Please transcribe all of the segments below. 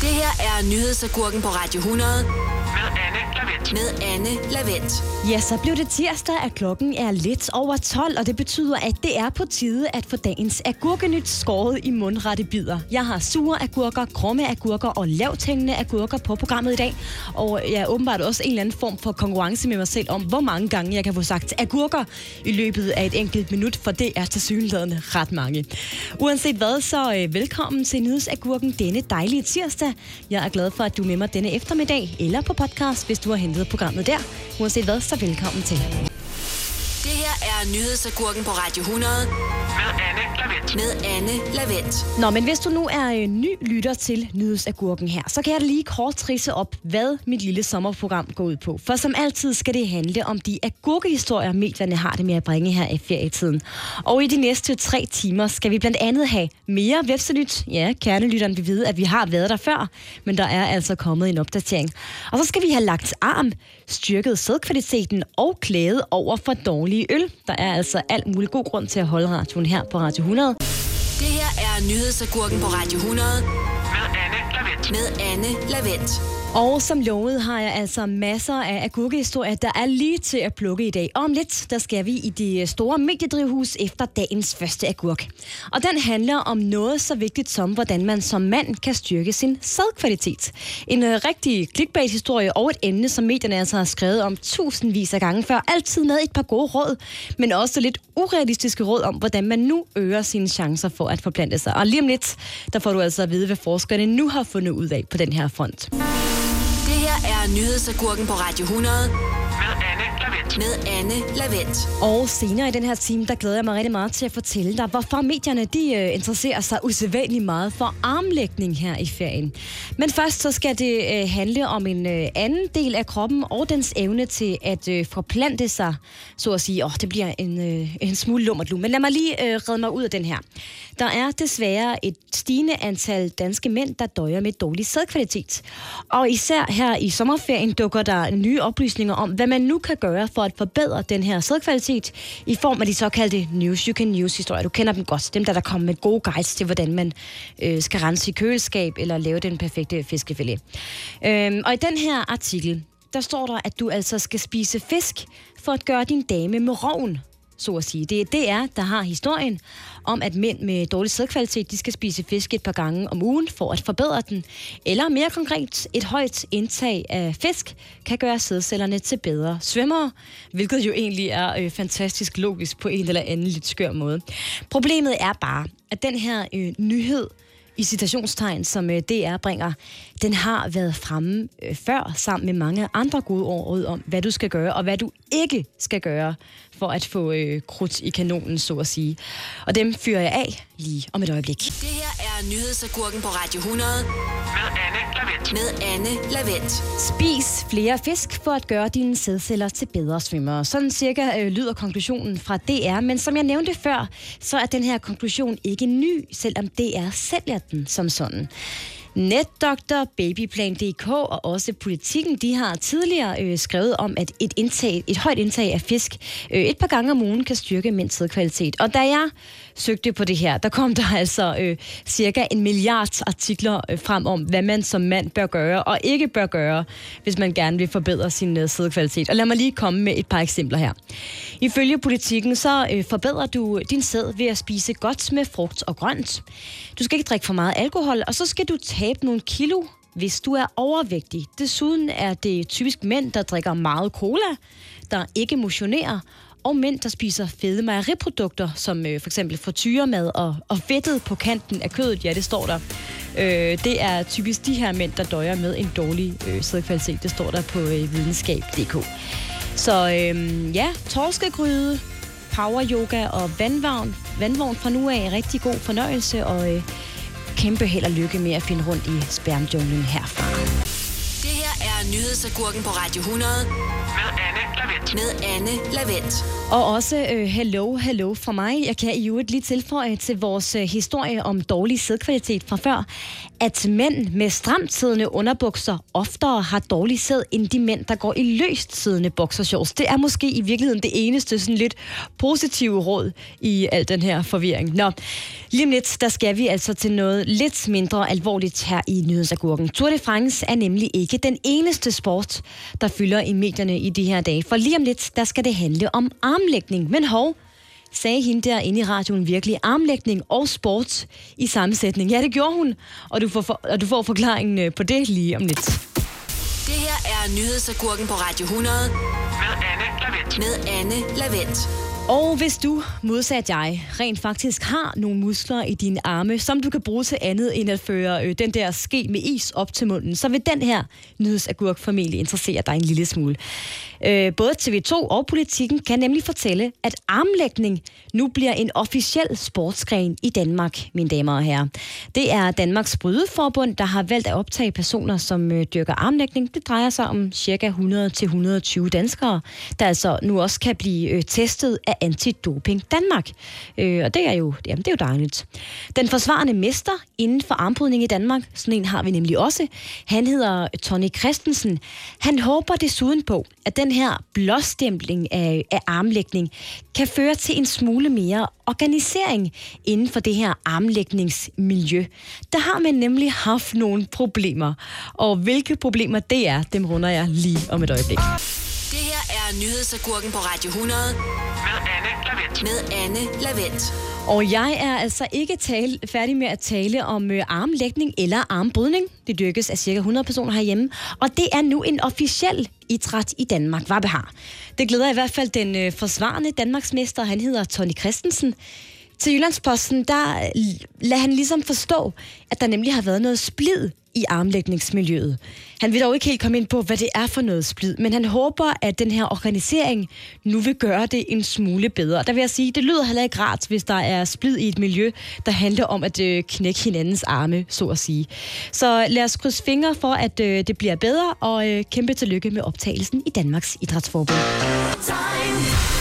Det her er nyhedsagurken på Radio 100 Med med Anne Lavendt. Ja, så blev det tirsdag, at klokken er lidt over 12, og det betyder, at det er på tide at få dagens agurkenyt skåret i mundrette bidder. Jeg har sure agurker, krumme agurker og lavthængende agurker på programmet i dag, og jeg er åbenbart også en eller anden form for konkurrence med mig selv om, hvor mange gange jeg kan få sagt agurker i løbet af et enkelt minut, for det er til synligheden ret mange. Uanset hvad, så øh, velkommen til Nyhedsagurken denne dejlige tirsdag. Jeg er glad for, at du er med mig denne eftermiddag, eller på podcast, hvis du har hentet programmet der. Uanset hvad, så velkommen til. Det her er nyhedsagurken på Radio 100 Med Anne Lavendt. med Anne Lavendt. Nå, men hvis du nu er øh, ny lytter til Nyhedsagurken her, så kan jeg da lige kort trisse op, hvad mit lille sommerprogram går ud på. For som altid skal det handle om de agurkehistorier, medierne har det med at bringe her i ferietiden. Og i de næste tre timer skal vi blandt andet have mere Vepsenyt. Ja, kernelytteren vil vide, at vi har været der før, men der er altså kommet en opdatering. Og så skal vi have lagt arm, styrket sædkvaliteten og klæde over for dårlige øl. Der er altså alt mulig god grund til at holde radioen her på Radio 100. Det her er nyhedsagurken på Radio 100 Med Anne Lavendt. med Anne Lavendt. Og som lovet har jeg altså masser af agurkehistorier, der er lige til at plukke i dag. Om lidt, der skal vi i det store mediedrivhus efter dagens første agurk. Og den handler om noget så vigtigt som, hvordan man som mand kan styrke sin sædkvalitet. En uh, rigtig clickbait-historie og et emne, som medierne altså har skrevet om tusindvis af gange før. Altid med et par gode råd, men også lidt urealistiske råd om, hvordan man nu øger sine chancer for at forplante sig. Og lige om lidt, der får du altså at vide, hvad forskerne nu har fundet ud af på den her front. Nyhedsagurken på Radio 100 Med Anne Lavendt. med Anne Lavendt. Og senere i den her time, der glæder jeg mig rigtig meget til at fortælle dig, hvorfor medierne de øh, interesserer sig usædvanligt meget for armlægning her i ferien. Men først så skal det øh, handle om en øh, anden del af kroppen og dens evne til at øh, forplante sig, så at sige. Åh, det bliver en, øh, en smule lummert nu. Men lad mig lige øh, redde mig ud af den her. Der er desværre et stigende antal danske mænd, der døjer med dårlig sædkvalitet. Og især her i sommerferien dukker der nye oplysninger om, hvad man nu kan gøre for at forbedre den her sædkvalitet i form af de såkaldte News You Can Use historier. Du kender dem godt. Dem, der, der kommer med gode guides til, hvordan man øh, skal rense i køleskab eller lave den perfekte fiskefilet. Øhm, og i den her artikel, der står der, at du altså skal spise fisk for at gøre din dame med roven så at sige. Det er DR, der har historien om, at mænd med dårlig sædkvalitet, de skal spise fisk et par gange om ugen for at forbedre den. Eller mere konkret, et højt indtag af fisk kan gøre sædcellerne til bedre svømmere, hvilket jo egentlig er øh, fantastisk logisk på en eller anden lidt skør måde. Problemet er bare, at den her øh, nyhed, i citationstegn, som øh, DR bringer, den har været fremme øh, før, sammen med mange andre gode råd om, hvad du skal gøre, og hvad du ikke skal gøre, for at få øh, krudt i kanonen, så at sige. Og dem fyrer jeg af lige om et øjeblik. Det her er nyhedsagurken på Radio 100 Med Anne Lavendt. med Anne Lavendt. Spis flere fisk for at gøre dine sædceller til bedre svømmere. Sådan cirka øh, lyder konklusionen fra DR, men som jeg nævnte før, så er den her konklusion ikke ny, selvom DR sælger den som sådan. Netdoktor, Babyplan.dk og også Politikken, de har tidligere øh, skrevet om, at et, indtag, et højt indtag af fisk øh, et par gange om ugen kan styrke mænds sædkvalitet. Og da jeg søgte på det her, der kom der altså øh, cirka en milliard artikler øh, frem om, hvad man som mand bør gøre og ikke bør gøre, hvis man gerne vil forbedre sin øh, sædkvalitet. Og lad mig lige komme med et par eksempler her. Ifølge Politikken, så øh, forbedrer du din sæd ved at spise godt med frugt og grønt. Du skal ikke drikke for meget alkohol, og så skal du tabe nogle kilo, hvis du er overvægtig. Desuden er det typisk mænd, der drikker meget cola, der ikke motionerer, og mænd, der spiser fede mejeriprodukter, som øh, for eksempel frityremad og, og fedtet på kanten af kødet. Ja, det står der. Øh, det er typisk de her mænd, der døjer med en dårlig øh, sædkvalitet. Det står der på øh, videnskab.dk. Så øh, ja, torskegryde, power yoga og vandvogn, vandvogn fra nu af. Rigtig god fornøjelse og øh, kæmpe held og lykke med at finde rundt i spermjunglen herfra. Det her er nyhedsagurken på Radio 100 med Anne Lavendt. Og også øh, hello, hello fra mig. Jeg kan i øvrigt lige tilføje til vores øh, historie om dårlig sædkvalitet fra før, at mænd med stramt siddende underbukser oftere har dårlig sæd end de mænd, der går i løst siddende boxershorts. Det er måske i virkeligheden det eneste sådan lidt positive råd i al den her forvirring. Nå, lige om lidt, der skal vi altså til noget lidt mindre alvorligt her i Nyhedsagurken. Tour de France er nemlig ikke den eneste sport, der fylder i medierne i de her dage. For lige om lidt, der skal det handle om armlægning. Men hov, sagde hende der inde i radioen virkelig armlægning og sport i sammensætning. Ja, det gjorde hun, og du får, for, og du får forklaringen øh, på det lige om lidt. Det her er Nyhedsagurken på Radio 100 Med Anne Lavendt. med Anne Lavendt. Og hvis du, modsat jeg, rent faktisk har nogle muskler i dine arme, som du kan bruge til andet end at føre øh, den der ske med is op til munden, så vil den her nyhedsagurk formentlig interessere dig en lille smule. Øh, både TV2 og Politikken kan nemlig fortælle, at armlægning nu bliver en officiel sportsgren i Danmark, mine damer og herrer. Det er Danmarks Brydeforbund, der har valgt at optage personer, som øh, dyrker armlægning. Det drejer sig om ca. 100-120 danskere, der altså nu også kan blive øh, testet af Antidoping Danmark. Øh, og det er, jo, jamen, det er jo dejligt. Den forsvarende mester inden for armbrydning i Danmark, sådan en har vi nemlig også, han hedder Tony Christensen. Han håber desuden på, at den her blåstempling af, af armlægning kan føre til en smule mere organisering inden for det her armlægningsmiljø. Der har man nemlig haft nogle problemer, og hvilke problemer det er, dem runder jeg lige om et øjeblik. Det her er Nyhedsagurken på Radio 100 Med Lavendt. med Anne Lavendt. Og jeg er altså ikke tale, færdig med at tale om øh, armlægning eller armbrydning. Det dyrkes af cirka 100 personer herhjemme, og det er nu en officiel idræt i Danmark. Hvad har? Det glæder i hvert fald den øh, forsvarende Danmarksmester, han hedder Tony Christensen. Til Jyllandsposten, der øh, lader han ligesom forstå, at der nemlig har været noget splid i armlægningsmiljøet. Han vil dog ikke helt komme ind på, hvad det er for noget splid, men han håber, at den her organisering nu vil gøre det en smule bedre. Der vil jeg sige, det lyder heller ikke rart, hvis der er splid i et miljø, der handler om at øh, knække hinandens arme, så at sige. Så lad os krydse fingre for, at øh, det bliver bedre, og øh, kæmpe tillykke med optagelsen i Danmarks Idrætsforbund. Time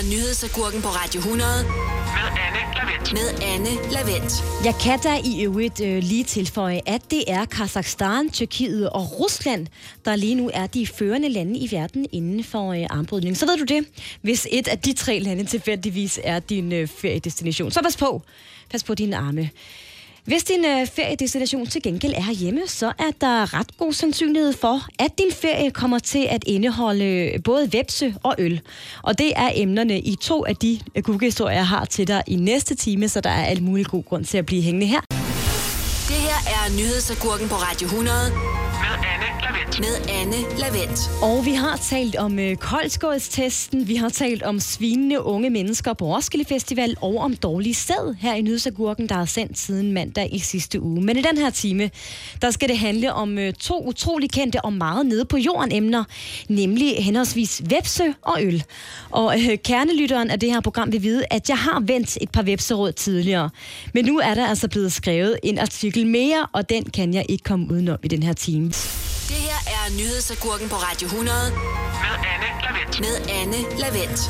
er Nyhedsagurken på Radio 100 Med Anne Lavendt. med Anne Lavendt. Jeg kan da i øvrigt øh, lige tilføje, at det er Kazakhstan, Tyrkiet og Rusland, der lige nu er de førende lande i verden inden for øh, armbrydning. Så ved du det, hvis et af de tre lande tilfældigvis er din øh, feriedestination. Så pas på. Pas på dine arme. Hvis din øh, feriedestination til gengæld er herhjemme, så er der ret god sandsynlighed for, at din ferie kommer til at indeholde øh, både vepse og øl. Og det er emnerne i to af de øh, Google-historier, jeg har til dig i næste time, så der er alt mulig god grund til at blive hængende her. Det her er Nyhedsagurken på Radio 100 Med med Anne Lavendt. Og vi har talt om øh, vi har talt om svinende unge mennesker på Roskilde Festival, og om dårlig sæd her i Nyhedsagurken, der er sendt siden mandag i sidste uge. Men i den her time, der skal det handle om øh, to utrolig kendte og meget nede på jorden emner, nemlig henholdsvis vepse og øl. Og øh, kernelytteren af det her program vil vide, at jeg har vendt et par vepseråd tidligere. Men nu er der altså blevet skrevet en artikel mere, og den kan jeg ikke komme udenom i den her time. Det her er Nyhedsagurken på Radio 100 Med Anne Lavendt. med Anne Lavendt.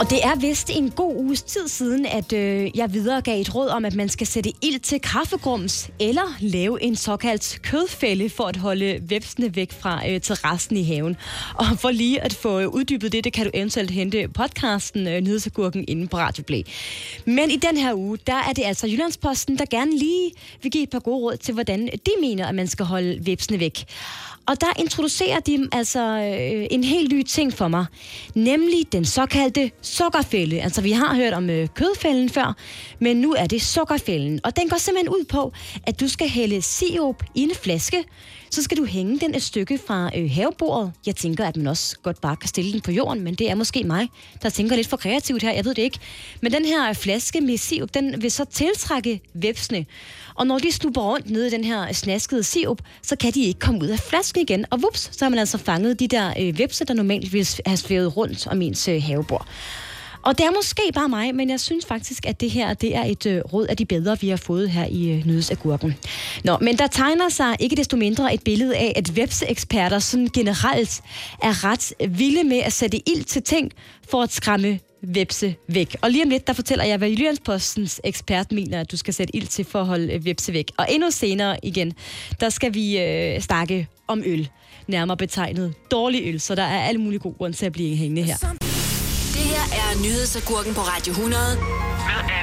Og det er vist en god uges tid siden, at øh, jeg videregav et råd om, at man skal sætte ild til kaffegrums, eller lave en såkaldt kødfælde for at holde vepsene væk fra øh, terrassen i haven. Og for lige at få uddybet det, det kan du eventuelt hente podcasten øh, Nyhedsagurken inden på Radioplay. Men i den her uge, der er det altså Jyllandsposten, der gerne lige vil give et par gode råd til, hvordan de mener, at man skal holde vepsene væk. Og der introducerer de altså øh, en helt ny ting for mig, nemlig den såkaldte sukkerfælde. Altså vi har hørt om øh, kødfælden før, men nu er det sukkerfælden. Og den går simpelthen ud på, at du skal hælde sirup i en flaske, så skal du hænge den et stykke fra øh, havebordet. Jeg tænker, at man også godt bare kan stille den på jorden, men det er måske mig, der tænker lidt for kreativt her. Jeg ved det ikke. Men den her flaske med sirup, den vil så tiltrække vepsene. Og når de snupper rundt nede i den her snaskede sirup, så kan de ikke komme ud af flasken igen. Og vups, så har man altså fanget de der øh, vepse, der normalt ville have svævet rundt om ens øh, havebord. Og det er måske bare mig, men jeg synes faktisk, at det her det er et øh, råd af de bedre, vi har fået her i øh, Nyhedsagurken. Nå, men der tegner sig ikke desto mindre et billede af, at vepseeksperter sådan generelt er ret vilde med at sætte ild til ting for at skræmme vepse væk. Og lige om lidt, der fortæller jeg, hvad Jyllandspostens ekspert mener, at du skal sætte ild til for at holde øh, vepse væk. Og endnu senere igen, der skal vi øh, snakke om øl. Nærmere betegnet dårlig øl, så der er alle mulige gode grunde til at blive hængende her. Er Nyhedsagurken på Radio 100 Med Anne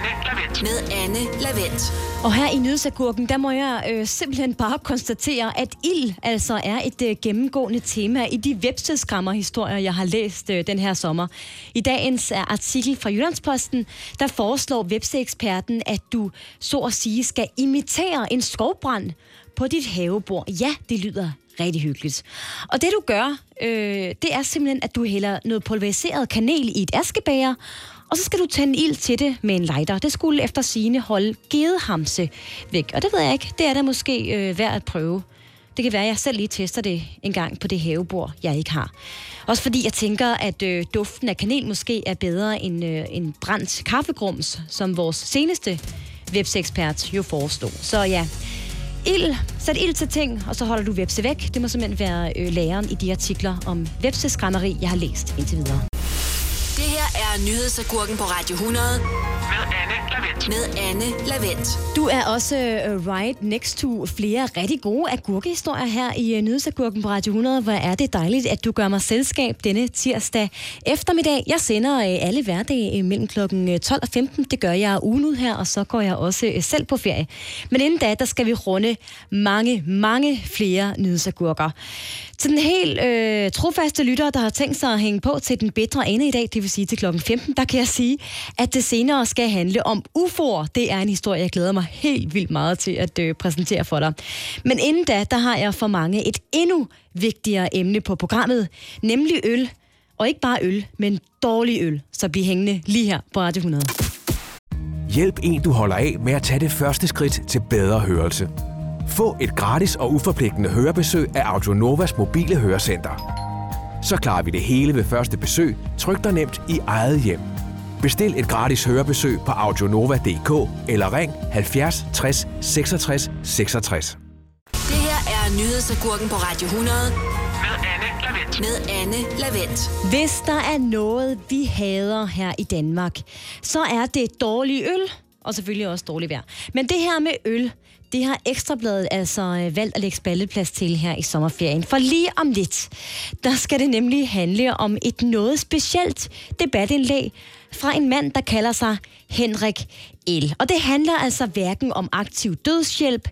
med Anne Lavendt. Og her i Nyhedsagurken, der må jeg øh, simpelthen bare konstatere, at ild altså er et øh, gennemgående tema i de webstedskrammerhistorier, jeg har læst øh, den her sommer. I dagens øh, artikel fra Jyllandsposten, der foreslår webseeksperten, at du så at sige skal imitere en skovbrand på dit havebord. Ja, det lyder rigtig hyggeligt. Og det du gør, øh, det er simpelthen, at du hælder noget pulveriseret kanel i et askebæger, og så skal du tænde ild til det med en lighter. Det skulle efter sine holde gedehamse væk. Og det ved jeg ikke. Det er da måske øh, værd at prøve. Det kan være, at jeg selv lige tester det en gang på det havebord, jeg ikke har. Også fordi jeg tænker, at øh, duften af kanel måske er bedre end, øh, end brændt kaffegrums, som vores seneste websekspert jo forestod. Så ja, ild, sæt ild til ting, og så holder du vepse væk. Det må simpelthen være øh, læreren i de artikler om vepseskræmmeri, jeg har læst indtil videre. Her er Nyhedsagurken på Radio 100 Med Anne Lavendt. med Anne Lavendt. Du er også uh, right next to flere rigtig gode agurkehistorier her i uh, Nyhedsagurken på Radio 100. Hvor er det dejligt, at du gør mig selskab denne tirsdag eftermiddag. Jeg sender uh, alle hverdage mellem klokken 12 og 15. Det gør jeg ugen ud her, og så går jeg også selv på ferie. Men inden da, der skal vi runde mange, mange flere nyhedsagurker. Til den helt øh, trofaste lytter, der har tænkt sig at hænge på til den bedre ende i dag, det vil sige til klokken 15, der kan jeg sige, at det senere skal handle om UFO'er. Det er en historie, jeg glæder mig helt vildt meget til at øh, præsentere for dig. Men inden da, der har jeg for mange et endnu vigtigere emne på programmet, nemlig øl. Og ikke bare øl, men dårlig øl. Så bliv hængende lige her på Radio 100. Hjælp en, du holder af med at tage det første skridt til bedre hørelse. Få et gratis og uforpligtende hørebesøg af Audionovas mobile hørecenter. Så klarer vi det hele ved første besøg, tryk dig nemt i eget hjem. Bestil et gratis hørebesøg på audionova.dk eller ring 70 60 66 66. Det her er Nyhedsagurken på Radio 100 Med Anne Lavendt. med Anne Lavendt. Hvis der er noget, vi hader her i Danmark, så er det dårlig øl, og selvfølgelig også dårlig vejr. Men det her med øl, det har Ekstrabladet altså øh, valgt at lægge spalteplads til her i sommerferien. For lige om lidt, der skal det nemlig handle om et noget specielt debatindlæg fra en mand, der kalder sig Henrik L. Og det handler altså hverken om aktiv dødshjælp,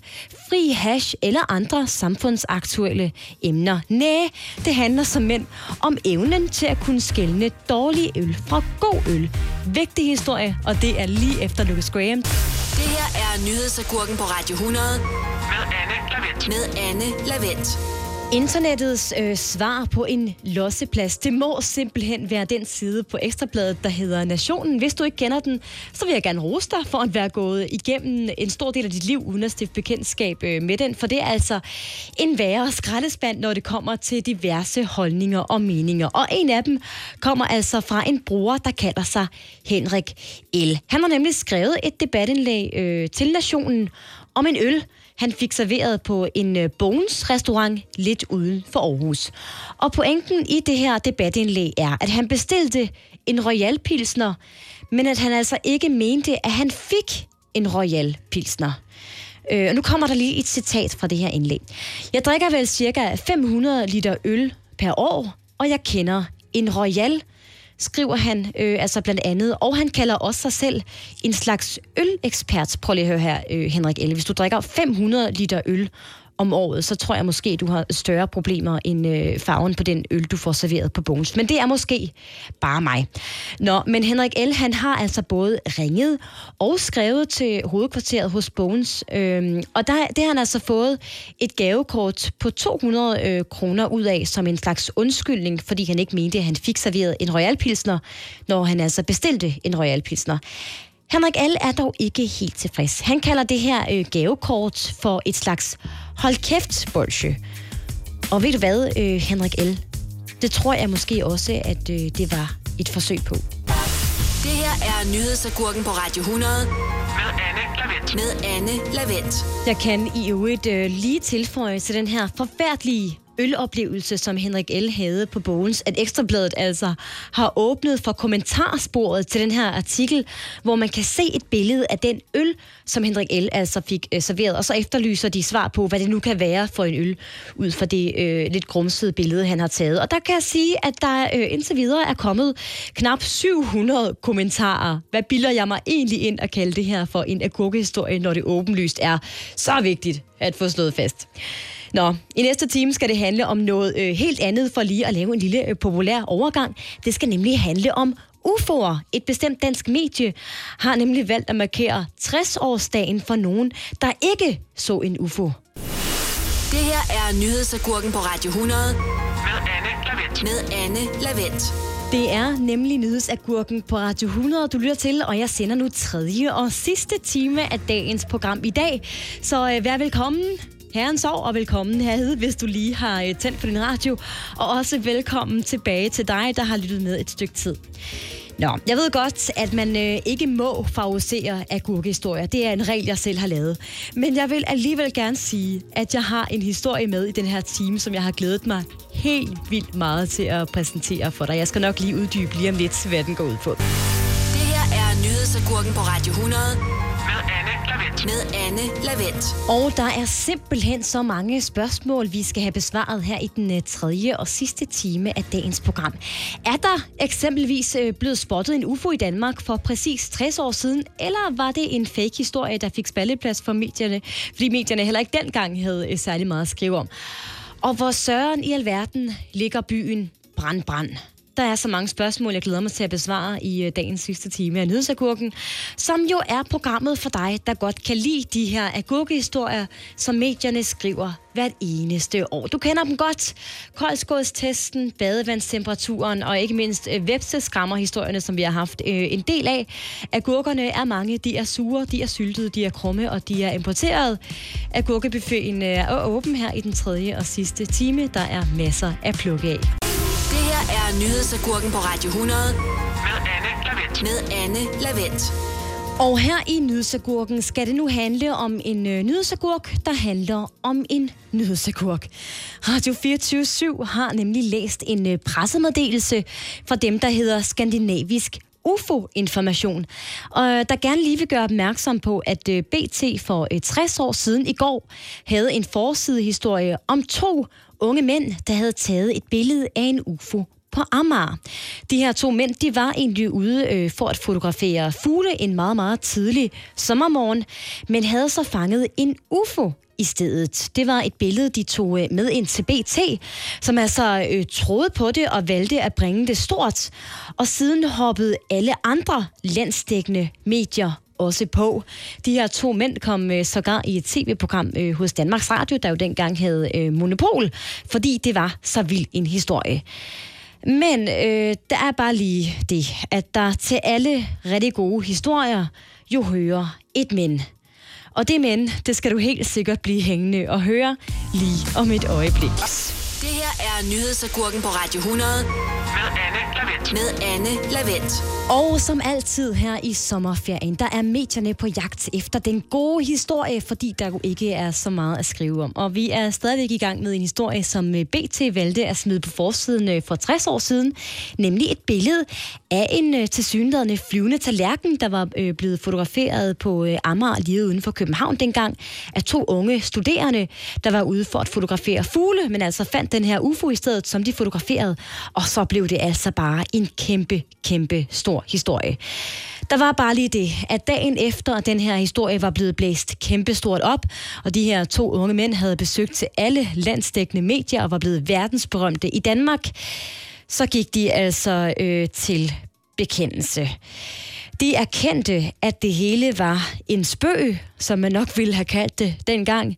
fri hash eller andre samfundsaktuelle emner. Næh, det handler som mænd om evnen til at kunne skelne dårlig øl fra god øl. Vigtig historie, og det er lige efter Lucas Graham. Det her er Nyhedsagurken på Radio 100 Med Anne Lavendt. med Anne Lavendt. Internettets øh, svar på en losseplads, det må simpelthen være den side på Ekstrabladet, der hedder Nationen. Hvis du ikke kender den, så vil jeg gerne rose dig for at være gået igennem en stor del af dit liv, uden at stifte bekendtskab øh, med den. For det er altså en værre skraldespand, når det kommer til diverse holdninger og meninger. Og en af dem kommer altså fra en bruger, der kalder sig Henrik L. Han har nemlig skrevet et debatindlæg øh, til Nationen om en øl, han fik serveret på en øh, Bones restaurant lidt uden for Aarhus. Og pointen i det her debatindlæg er, at han bestilte en Royal Pilsner, men at han altså ikke mente, at han fik en Royal Pilsner. Øh, og nu kommer der lige et citat fra det her indlæg. Jeg drikker vel cirka 500 liter øl per år, og jeg kender en Royal skriver han øh, altså blandt andet, og han kalder også sig selv en slags ølekspert. Prøv lige at høre her, øh, Henrik Elle. Hvis du drikker 500 liter øl om året, så tror jeg måske, du har større problemer end øh, farven på den øl, du får serveret på Bones. Men det er måske bare mig. Nå, men Henrik L., han har altså både ringet og skrevet til hovedkvarteret hos Bones, øh, og der, det har han altså fået et gavekort på 200 øh, kroner ud af, som en slags undskyldning, fordi han ikke mente, at han fik serveret en Royal Pilsner, når han altså bestilte en Royal Pilsner. Henrik L. er dog ikke helt tilfreds. Han kalder det her øh, gavekort for et slags hold kæft bolsje. Og ved du hvad, øh, Henrik L.? Det tror jeg måske også, at øh, det var et forsøg på. Det her er nyhedsagurken på Radio 100 Med Anne Lavendt. med Anne Lavendt. Jeg kan i øvrigt øh, lige tilføje til den her forfærdelige øloplevelse, som Henrik L. havde på Bogens, at Ekstrabladet altså har åbnet for kommentarsporet til den her artikel, hvor man kan se et billede af den øl, som Henrik L. altså fik øh, serveret, og så efterlyser de svar på, hvad det nu kan være for en øl, ud fra det øh, lidt grumsede billede, han har taget. Og der kan jeg sige, at der øh, indtil videre er kommet knap 700 kommentarer. Hvad bilder jeg mig egentlig ind at kalde det her for en agurkehistorie, når det åbenlyst er så vigtigt at få slået fast? Nå, i næste time skal det handle om noget øh, helt andet for lige at lave en lille øh, populær overgang. Det skal nemlig handle om UFO'er. Et bestemt dansk medie har nemlig valgt at markere 60-årsdagen for nogen, der ikke så en UFO. Det her er nyhedsagurken på Radio 100 Med Anne Lavendt. med Anne Lavendt. Det er nemlig nyhedsagurken på Radio 100, du lytter til, og jeg sender nu tredje og sidste time af dagens program i dag. Så øh, vær velkommen. Herrens år, og velkommen herhed, hvis du lige har øh, tændt for din radio. Og også velkommen tilbage til dig, der har lyttet med et stykke tid. Nå, jeg ved godt, at man øh, ikke må favorisere agurkehistorier. Det er en regel, jeg selv har lavet. Men jeg vil alligevel gerne sige, at jeg har en historie med i den her time, som jeg har glædet mig helt vildt meget til at præsentere for dig. Jeg skal nok lige uddybe lige om lidt, hvad den går ud på. Det her er nyhedsagurken på Radio 100 med Anne Lavendt. med Anne Lavendt. Og der er simpelthen så mange spørgsmål, vi skal have besvaret her i den øh, tredje og sidste time af dagens program. Er der eksempelvis øh, blevet spottet en UFO i Danmark for præcis 60 år siden, eller var det en fake historie, der fik spalleplads for medierne, fordi medierne heller ikke dengang havde øh, særlig meget at skrive om? Og hvor søren i alverden ligger byen Brand Brand? Der er så mange spørgsmål, jeg glæder mig til at besvare i øh, dagens sidste time af Nyhedsagurken, som jo er programmet for dig, der godt kan lide de her agurkehistorier, som medierne skriver hvert eneste år. Du kender dem godt. Koldskådstesten, badevandstemperaturen og ikke mindst øh, vepseskrammerhistorierne, som vi har haft øh, en del af. Agurkerne er mange. De er sure, de er syltede, de er krumme og de er importeret. Agurkebuffeten øh, er åben her i den tredje og sidste time. Der er masser at plukke af. Er nyhedsagurken på Radio 100 Med Anne Lavendt. med Anne Lavendt. Og her i Nyhedsagurken skal det nu handle om en øh, nyhedsagurk, der handler om en nyhedsagurk. Radio 24 har nemlig læst en øh, pressemeddelelse fra dem, der hedder Skandinavisk UFO-information, og øh, der gerne lige vil gøre opmærksom på, at øh, BT for øh, 60 år siden i går havde en forsidehistorie om to unge mænd, der havde taget et billede af en UFO på Amager. De her to mænd, de var egentlig ude øh, for at fotografere fugle en meget, meget tidlig sommermorgen, men havde så fanget en UFO i stedet. Det var et billede, de tog øh, med ind til BT, som altså øh, troede på det og valgte at bringe det stort. Og siden hoppede alle andre landsdækkende medier også på. De her to mænd kom øh, sågar i et tv-program øh, hos Danmarks Radio, der jo dengang havde øh, monopol, fordi det var så vild en historie. Men øh, der er bare lige det, at der til alle rigtig gode historier jo hører et men. Og det men, det skal du helt sikkert blive hængende og høre lige om et øjeblik. Det her er nyhedsagurken på Radio 100 Med Anne Lavendt med Anne Lavendt. Og som altid her i sommerferien, der er medierne på jagt efter den gode historie, fordi der jo ikke er så meget at skrive om. Og vi er stadigvæk i gang med en historie, som øh, BT valgte at smide på forsiden øh, for 60 år siden, nemlig et billede af en øh, tilsyneladende flyvende tallerken, der var blevet fotograferet på Amager lige uden for København dengang, af to unge studerende, der var ude for at fotografere fugle, men altså fandt den her UFO i stedet, som de fotograferede, og så blev det altså bare en en kæmpe, kæmpe stor historie. Der var bare lige det, at dagen efter at den her historie var blevet blæst kæmpestort op, og de her to unge mænd havde besøgt til alle landsdækkende medier og var blevet verdensberømte i Danmark, så gik de altså øh, til bekendelse. De erkendte, at det hele var en spøg, som man nok ville have kaldt det dengang.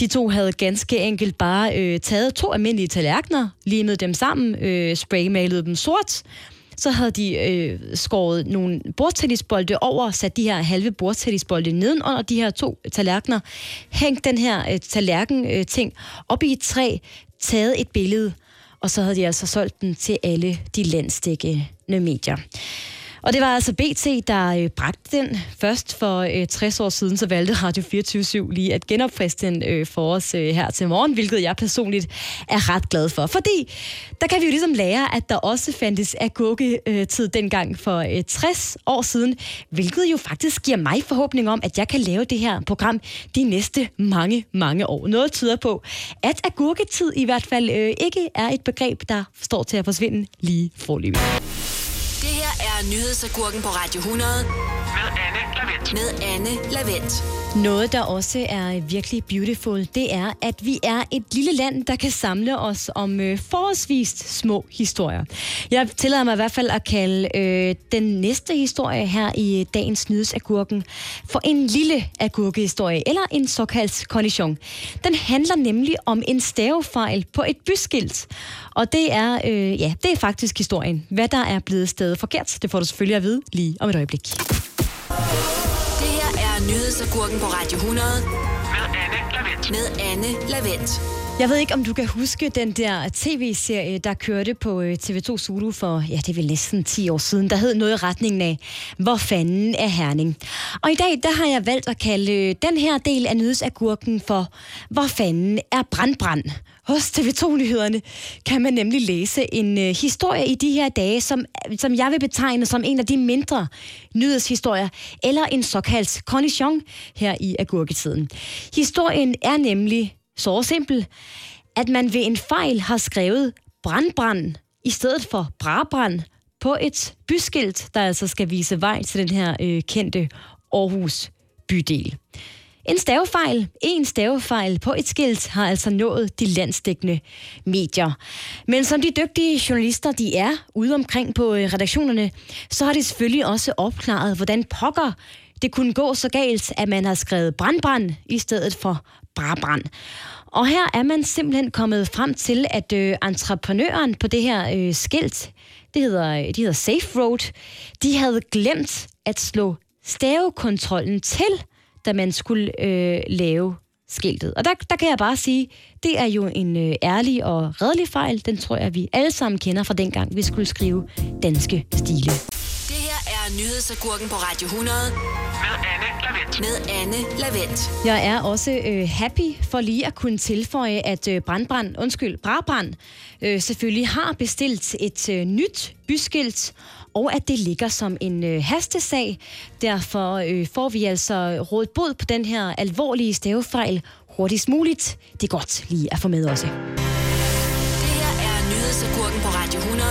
De to havde ganske enkelt bare øh, taget to almindelige tallerkener, limet dem sammen, øh, spraymalet dem sort, så havde de øh, skåret nogle bordtennisbolde over, sat de her halve bordtennisbolde nedenunder de her to tallerkener, hængt den her øh, tallerken-ting øh, op i et træ, taget et billede, og så havde de altså solgt den til alle de landstækkende medier. Og det var altså BT, der øh, bragte den. Først for øh, 60 år siden, så valgte Radio 24 lige at genopfriske den øh, for os øh, her til morgen, hvilket jeg personligt er ret glad for. Fordi der kan vi jo ligesom lære, at der også fandtes agurketid øh, dengang for øh, 60 år siden, hvilket jo faktisk giver mig forhåbning om, at jeg kan lave det her program de næste mange, mange år. Noget tyder på, at agurketid i hvert fald øh, ikke er et begreb, der står til at forsvinde lige forløbet. Det her er nyhedsagurken på Radio 100 Med Anne med Anne Lavendt. Noget, der også er virkelig beautiful, det er, at vi er et lille land, der kan samle os om øh, forholdsvist små historier. Jeg tillader mig i hvert fald at kalde øh, den næste historie her i dagens nyhedsagurken for en lille agurkehistorie, eller en såkaldt kondition. Den handler nemlig om en stavefejl på et byskilt. Og det er, øh, ja, det er faktisk historien. Hvad der er blevet stadig forkert, det får du selvfølgelig at vide lige om et øjeblik. Er nyhedsagurken på Radio 100 Med Anne Lavendt. med Anne Lavendt. Jeg ved ikke, om du kan huske den der tv-serie, der kørte på øh, TV2 Zulu for, ja, det er vel næsten 10 år siden, der hed noget i retningen af, hvor fanden er Herning? Og i dag, der har jeg valgt at kalde øh, den her del af nyhedsagurken for, hvor fanden er brandbrand? Hos TV2-nyhederne kan man nemlig læse en øh, historie i de her dage, som, som jeg vil betegne som en af de mindre nyhedshistorier, eller en såkaldt cornichon her i agurketiden. Historien er nemlig så simpel, at man ved en fejl har skrevet brandbrand i stedet for brabrand på et byskilt, der altså skal vise vej til den her øh, kendte Aarhus bydel. En stavefejl, en stavefejl på et skilt har altså nået de landsdækkende medier. Men som de dygtige journalister, de er ude omkring på øh, redaktionerne, så har de selvfølgelig også opklaret, hvordan pokker det kunne gå så galt, at man har skrevet brandbrand i stedet for brabrand. Og her er man simpelthen kommet frem til, at øh, entreprenøren på det her øh, skilt, det hedder, øh, det hedder Safe Road, de havde glemt at slå stavekontrollen til, da man skulle øh, lave skiltet. Og der, der kan jeg bare sige, det er jo en øh, ærlig og redelig fejl. Den tror jeg, vi alle sammen kender fra dengang, vi skulle skrive danske stile. Det her er nyhedsagurken på Radio 100 Med Anne Lavendt. med Anne Lavendt. Jeg er også øh, happy for lige at kunne tilføje, at øh, Brandbrand, undskyld, Brabrand øh, selvfølgelig har bestilt et øh, nyt byskilt, og at det ligger som en øh, hastesag. Derfor øh, får vi altså rådet bod på den her alvorlige stavefejl hurtigst muligt. Det er godt lige at få med også. Det her er nyhedsagurken på Radio 100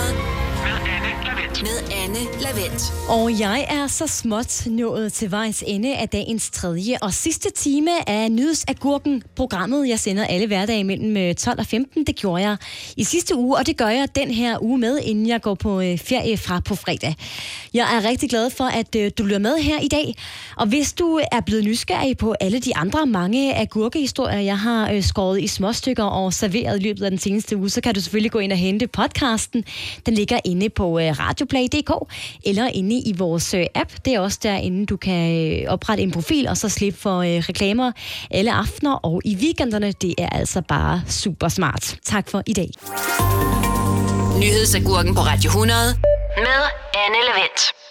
Med Anne Lavendt. med Anne Lavendt. Og jeg er så småt nået til vejs ende af dagens tredje og sidste time af Nyhedsagurken, programmet, jeg sender alle hverdage mellem øh, 12 og 15. Det gjorde jeg i sidste uge, og det gør jeg den her uge med, inden jeg går på øh, ferie fra på fredag. Jeg er rigtig glad for, at øh, du lytter med her i dag, og hvis du er blevet nysgerrig på alle de andre mange agurkehistorier, jeg har skåret i småstykker og serveret i løbet af den seneste uge, så kan du selvfølgelig gå ind og hente podcasten. Den ligger inde på radioplay.dk radioplay.dk eller inde i vores øh, app. Det er også derinde, du kan øh, oprette en profil og så slippe for øh, reklamer alle aftener og i weekenderne. Det er altså bare super smart. Tak for i dag. Nyhedsagurken på Radio 100 med Anne Levent.